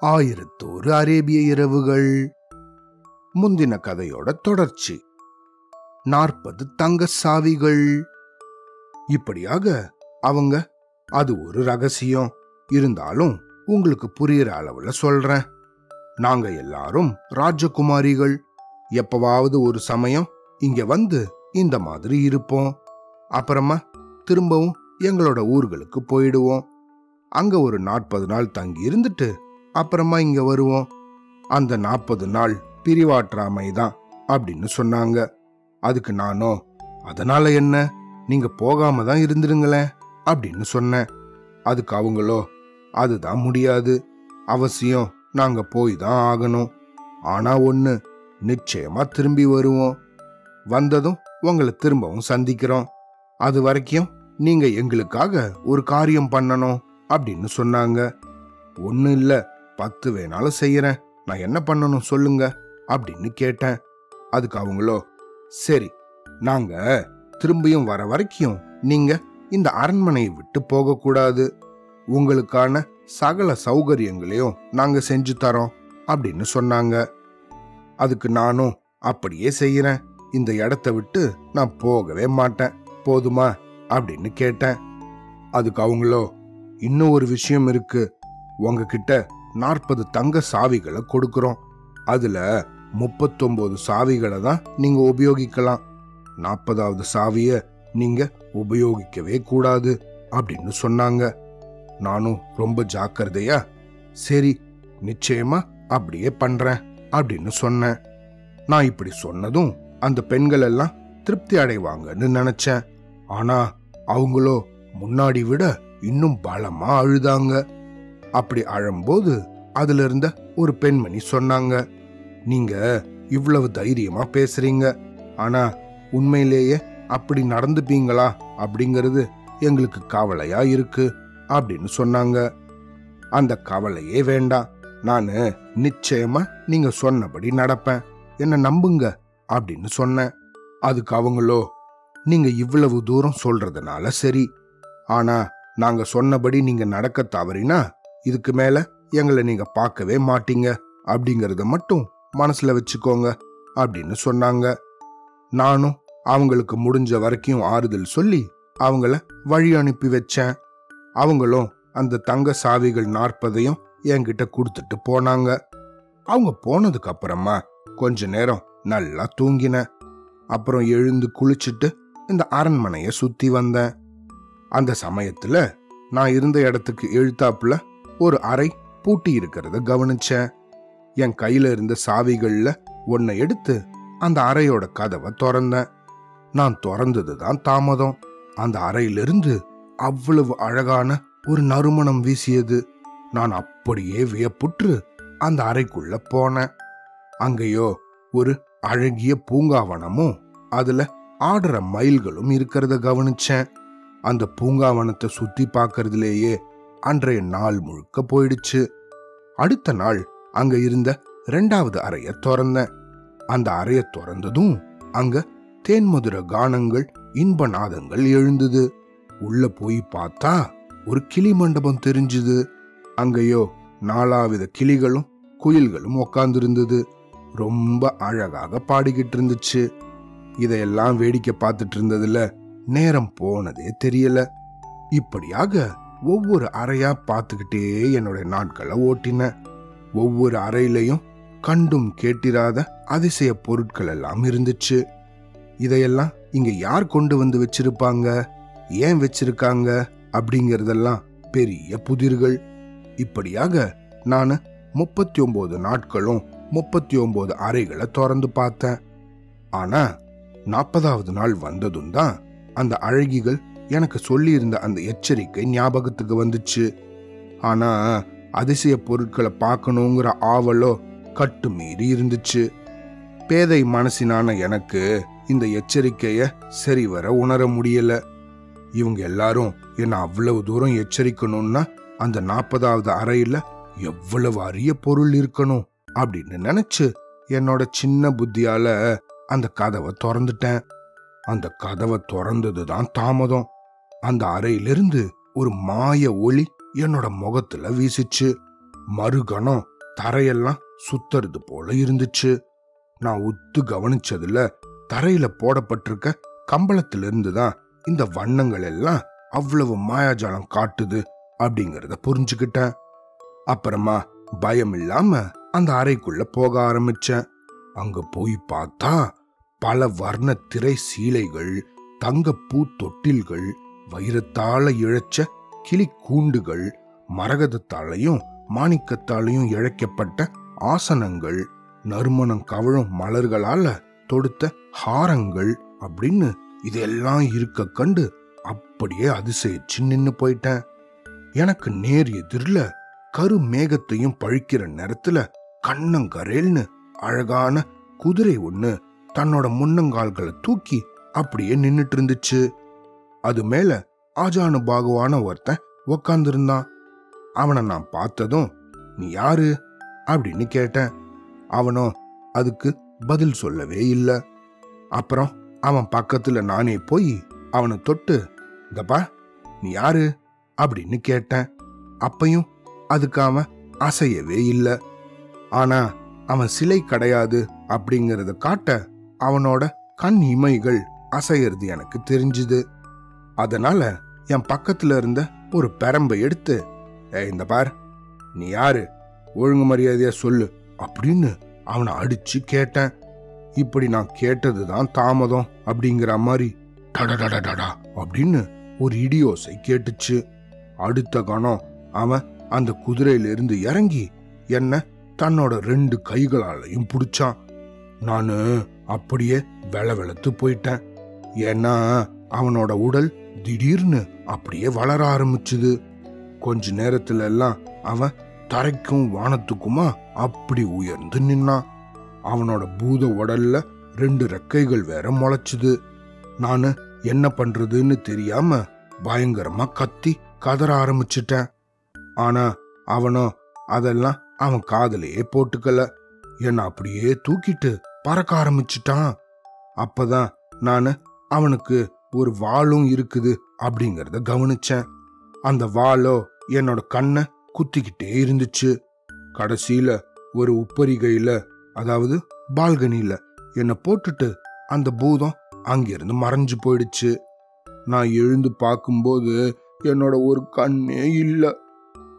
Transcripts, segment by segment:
ஆயிரத்தோரு அரேபிய இரவுகள். முந்தின கதையோட தொடர்ச்சி. நாற்பது தங்க சாவிகள். இப்படியாக அவங்க அது ஒரு ரகசியம். இருந்தாலும் உங்களுக்கு புரியுற அளவுல சொல்றேன். நாங்க எல்லாரும் ராஜகுமாரிகள். எப்பவாவது ஒரு சமயம் இங்க வந்து இந்த மாதிரி இருப்போம். அப்புறமா திரும்பவும் எங்களோட ஊர்களுக்கு போயிடுவோம். அங்க ஒரு நாற்பது நாள் தங்கி இருந்துட்டு அப்புறமா இங்க வருவோம். அந்த நாற்பது நாள் பிரிவாற்றாமை தான் அப்படின்னு சொன்னாங்க. அதுக்கு நானோ அதனால என்ன? நீங்க போகாம தான் இருந்துருங்களேன் அப்படின்னு சொன்னேன். அதுக்கு அவங்களோ அதுதான் முடியாது. அவசியம் நாங்க போய் தான் ஆகணும். ஆனா ஒண்ணு நிச்சயமா திரும்பி வருவோம். வந்ததும் உங்களை திரும்பவும் சந்திக்கிறோம். அது வரைக்கும் நீங்க எங்களுக்காக ஒரு காரியம் பண்ணணும். அப்படின்னு சொன்னாங்க. ஒன்னும் இல்ல. பத்து வேணாலும் செய்யறேன். நான் என்ன பண்ணணும் சொல்லுங்க. அப்படின்னு கேட்டேன். அதுக்கு அவங்களோ சரி நாங்க திரும்பியும் வர வரைக்கும் நீங்க இந்த அரண்மனையை விட்டு போகக்கூடாது. உங்களுக்கான சகல சௌகரியங்களையும் நாங்க செஞ்சு தரோம். அப்படின்னு சொன்னாங்க. அதுக்கு நானும் அப்படியே செய்யறேன். இந்த இடத்த விட்டு நான் போகவே மாட்டேன். போதுமா? அப்படின்னு கேட்டேன். அதுக்கு அவங்களோ இன்னும் ஒரு விஷயம் இருக்கு. உங்ககிட்ட நாற்பது தங்க சாவிகளை கொடுக்குறோம். அதுல முப்பத்தொன்பது சாவிகளை தான் நீங்க உபயோகிக்கலாம். நாற்பதாவது சாவிய நீங்க உபயோகிக்கவே கூடாது அப்படின்னு சொன்னாங்க. நானும் ரொம்ப ஜாக்கிரதையா சரி நிச்சயமா அப்படியே பண்றேன் அப்படின்னு சொன்னேன். நான் இப்படி சொன்னதும் அந்த பெண்கள் எல்லாம் திருப்தி அடைவாங்கன்னு நினைச்சேன். ஆனா அவங்களோ முன்னாடி விட இன்னும் பலமா அழுதாங்க. அப்படி அழும்போது அதுல இருந்த ஒரு பெண்மணி சொன்னாங்க நீங்க இவ்வளவு தைரியமா பேசுறீங்க. ஆனா உண்மையிலேயே அப்படி நடந்துப்பீங்களா அப்படிங்கிறது எங்களுக்கு கவலையா இருக்கு அப்படின்னு சொன்னாங்க. அந்த கவலையே வேண்டாம். நானு நிச்சயமா நீங்க சொன்னபடி நடப்பேன். என்ன நம்புங்க அப்படின்னு சொன்னேன். அதுக்கு அவங்களோ நீங்க இவ்வளவு தூரம் சொல்றதுனால சரி. ஆனா நாங்க சொன்னபடி நீங்க நடக்க தவறினா இதுக்கு மேல எங்களை நீங்க பார்க்கவே மாட்டீங்க. அப்படிங்கறத மட்டும் மனசுல வச்சுக்கோங்க அப்படின்னு சொன்னாங்க. நானும் அவங்களுக்கு முடிஞ்ச வரைக்கும் ஆறுதல் சொல்லி அவங்கள வழி அனுப்பி வச்சேன். அவங்களும் அந்த தங்க சாவிகள் நாற்பதையும் என்கிட்ட கொடுத்துட்டு போனாங்க. அவங்க போனதுக்கு அப்புறமா கொஞ்ச நேரம் நல்லா தூங்கினேன். அப்புறம் எழுந்து குளிச்சுட்டு இந்த அரண்மனைய சுத்தி வந்தேன். அந்த சமயத்துல நான் இருந்த இடத்துக்கு எழுத்தாப்புல ஒரு அறை பூட்டி இருக்கிறத கவனிச்சேன். என் கையில இருந்த சாவிகள்ல ஒன்னை எடுத்து அந்த அறையோட கதவை திறந்தேன். நான் திறந்தது தான் தாமதம். அந்த அறையிலிருந்து அவ்வளவு அழகான ஒரு நறுமணம் வீசியது. நான் அப்படியே வியப்புற்று அந்த அறைக்குள்ள போனேன். அங்கேயோ ஒரு அழகிய பூங்காவனமும் அதுல ஆடுற மயில்களும் இருக்கிறத கவனிச்சேன். அந்த பூங்காவனத்தை சுத்தி பார்க்கறதுலேயே அன்றைய நாள் முழுக்க போயிடுச்சு. அடுத்த நாள் அங்க இருந்த ரெண்டாவது அறைய திறந்தேன். அந்த அறைய திறந்ததும் அங்க தேன்மதுர கானங்கள் இன்ப நாதங்கள் எழுந்தது. உள்ள போய் பார்த்தா ஒரு கிளி மண்டபம் தெரிஞ்சுது. அங்கேயோ நாலாவித கிளிகளும் குயில்களும் உக்காந்துருந்தது. ரொம்ப அழகாக பாடிக்கிட்டு இருந்துச்சு. இதையெல்லாம் வேடிக்கை பார்த்துட்டு இருந்ததுல நேரம் போனதே தெரியல. இப்படியாக ஒவ்வொரு அறையா பார்த்துக்கிட்டே என்னோட நாட்களை ஓட்டினேன் ஒவ்வொரு அறையிலையும் கண்டும் கேட்டிராத அதிசய பொருட்கள் எல்லாம் இருந்துச்சு. இதையெல்லாம் இங்க யார் கொண்டு வந்து வச்சிருப்பாங்க? ஏன் வச்சிருக்காங்க? அப்படிங்கறதெல்லாம் பெரிய புதிர்கள். இப்படியாக நான் முப்பத்தி ஒன்பது நாட்களும் முப்பத்தி ஒன்பது அறைகளை திறந்து பார்த்தேன். ஆனா நாற்பதாவது நாள் வந்ததும் தான் அந்த அழகிகள் எனக்கு சொல்லியிருந்த அந்த எச்சரிக்கை ஞாபகத்துக்கு வந்துச்சு. ஆனா அதிசய பொருட்களை பார்க்கணுங்கிற ஆவலோ கட்டு மீறி இருந்துச்சு. பேதை மனசினான எனக்கு இந்த எச்சரிக்கைய சரிவர உணர முடியல. இவங்க எல்லாரும் என்ன அவ்வளவு தூரம் எச்சரிக்கணும்னா அந்த நாற்பதாவது அறையில எவ்வளவு அரிய பொருள் இருக்கணும் அப்படின்னு நினைச்சு என்னோட சின்ன புத்தியால அந்த கதவை திறந்துட்டேன். அந்த கதவை திறந்தது தான் தாமதம். அந்த அறையிலிருந்து ஒரு மாய ஒளி என்னோட முகத்துல வீசிச்சு. மறுகணம் தரையெல்லாம் சுத்துறது போல இருந்துச்சு. நான் உத்து கவனிச்சதுல தரையில போடப்பட்டிருக்க கம்பளத்துல இருந்து தான் இந்த வண்ணங்கள் எல்லாம் அவ்வளவு மாயாஜாலம் காட்டுது அப்படிங்கறத புரிஞ்சுக்கிட்டேன். அப்புறமா பயம் இல்லாம அந்த அறைக்குள்ள போக ஆரம்பிச்சேன். அங்க போய் பார்த்தா பல வர்ண திரை சீலைகள் தங்கப்பூ தொட்டில்கள் வைரத்தால இழைச்ச கிளி கூண்டுகள் மரகதத்தாலையும் மாணிக்கத்தாலையும் இழைக்கப்பட்ட ஆசனங்கள் நறுமணம் கவழும் மலர்களால தொடுத்த ஹாரங்கள் அப்படின்னு இதெல்லாம் இருக்க கண்டு அப்படியே அதிசயிச்சு நின்னு போயிட்டேன். எனக்கு நேர் எதிரில கரு மேகத்தையும் பழிக்கிற நேரத்துல கண்ணங்கரேல்னு அழகான குதிரை ஒன்று தன்னோட முன்னங்கால்களை தூக்கி அப்படியே நின்னுட்டு இருந்துச்சு அது மேல ஆஜானு பாகுவான ஒருத்தன் உக்காந்துருந்தான். அவனை நான் பார்த்ததும் நீ யாரு? அப்படின்னு கேட்டேன். அவனோ அதுக்கு பதில் சொல்லவே இல்லை. அப்புறம் அவன் பக்கத்துல நானே போய் அவனை தொட்டு இந்தப்பா நீ யாரு? அப்படின்னு கேட்டேன். அப்பையும் அதுக்கு அவன் அசையவே இல்லை. ஆனா அவன் சிலை கிடையாது அப்படிங்கறத காட்ட அவனோட கண் இமைகள் அசையறது எனக்கு தெரிஞ்சுது. அதனால என் பக்கத்துல இருந்த ஒரு பெரம்பை எடுத்து ஏய் இந்த பார் நீ யாரு? ஒழுங்கு மரியாதையா சொல்லு அப்படின்னு அவனை அடிச்சு கேட்டேன். இப்படி நான் கேட்டதுதான் தாமதம் அப்படிங்கிற மாதிரி டடடடடா அப்படின்னு ஒரு இடியோசை கேட்டுச்சு. அடுத்த கணம் அவன் அந்த குதிரையிலிருந்து இறங்கி என்ன தன்னோட ரெண்டு கைகளாலையும் பிடிச்சான். நானு அப்படியே வெள வெளத்து போயிட்டேன். ஏன்னா அவனோட உடல் திடீர்னு அப்படியே வளர ஆரம்பிச்சுது. கொஞ்ச நேரத்துல எல்லாம் அவன் தரைக்கும் வானத்துக்குமா அப்படி உயர்ந்து நின்னான். அவனோட பூத உடல்ல ரெண்டு ரெக்கைகள் வேற முளைச்சுது. நானு என்ன பண்றதுன்னு தெரியாம பயங்கரமா கத்தி கதற ஆரம்பிச்சிட்டேன். ஆனா அவனோ அதெல்லாம் அவன் காதலையே போட்டுக்கல. என்ன அப்படியே தூக்கிட்டு பறக்க ஆரம்பிச்சிட்டான். அப்பதான் நான் அவனுக்கு ஒரு வாளும் இருக்குது அப்படிங்கறத கவனிச்சேன். அந்த வாளோ என்னோட கண்ணை குத்திக்கிட்டே இருந்துச்சு. கடைசியில ஒரு உப்பரிகையில அதாவது பால்கனியில என்னை போட்டுட்டு அந்த பூதம் அங்கிருந்து மறைஞ்சு போயிடுச்சு. நான் எழுந்து பார்க்கும்போது என்னோட ஒரு கண்ணே இல்ல.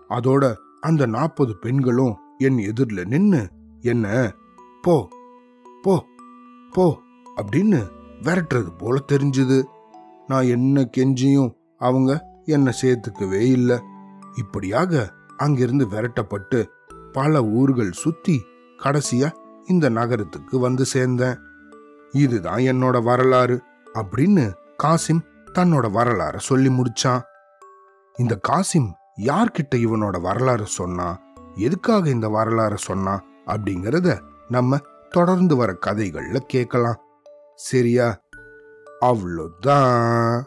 அதோட அந்த நாற்பது பெண்களும் என் எதிரில் நின்று என்ன? போ போ போ அப்படின்னு விரட்டுறது போல தெரிஞ்சுது. நான் என்ன கெஞ்சியும் அவங்க என்னை சேர்த்துக்கவே இல்லை. இப்படியாக அங்கிருந்து விரட்டப்பட்டு பல ஊர்கள் சுத்தி கடைசியா இந்த நகரத்துக்கு வந்து சேர்ந்தேன். இதுதான் என்னோட வரலாறு அப்படின்னு காசிம் தன்னோட வரலாற சொல்லி முடிச்சான். இந்த காசிம் யார்கிட்ட இவனோட வரலாறு சொன்னா எதுக்காக இந்த வரலாறு சொன்னா அப்படிங்கறத நம்ம தொடர்ந்து வர கதைகள்ல கேட்கலாம். சரியா? அவ்வளோதான்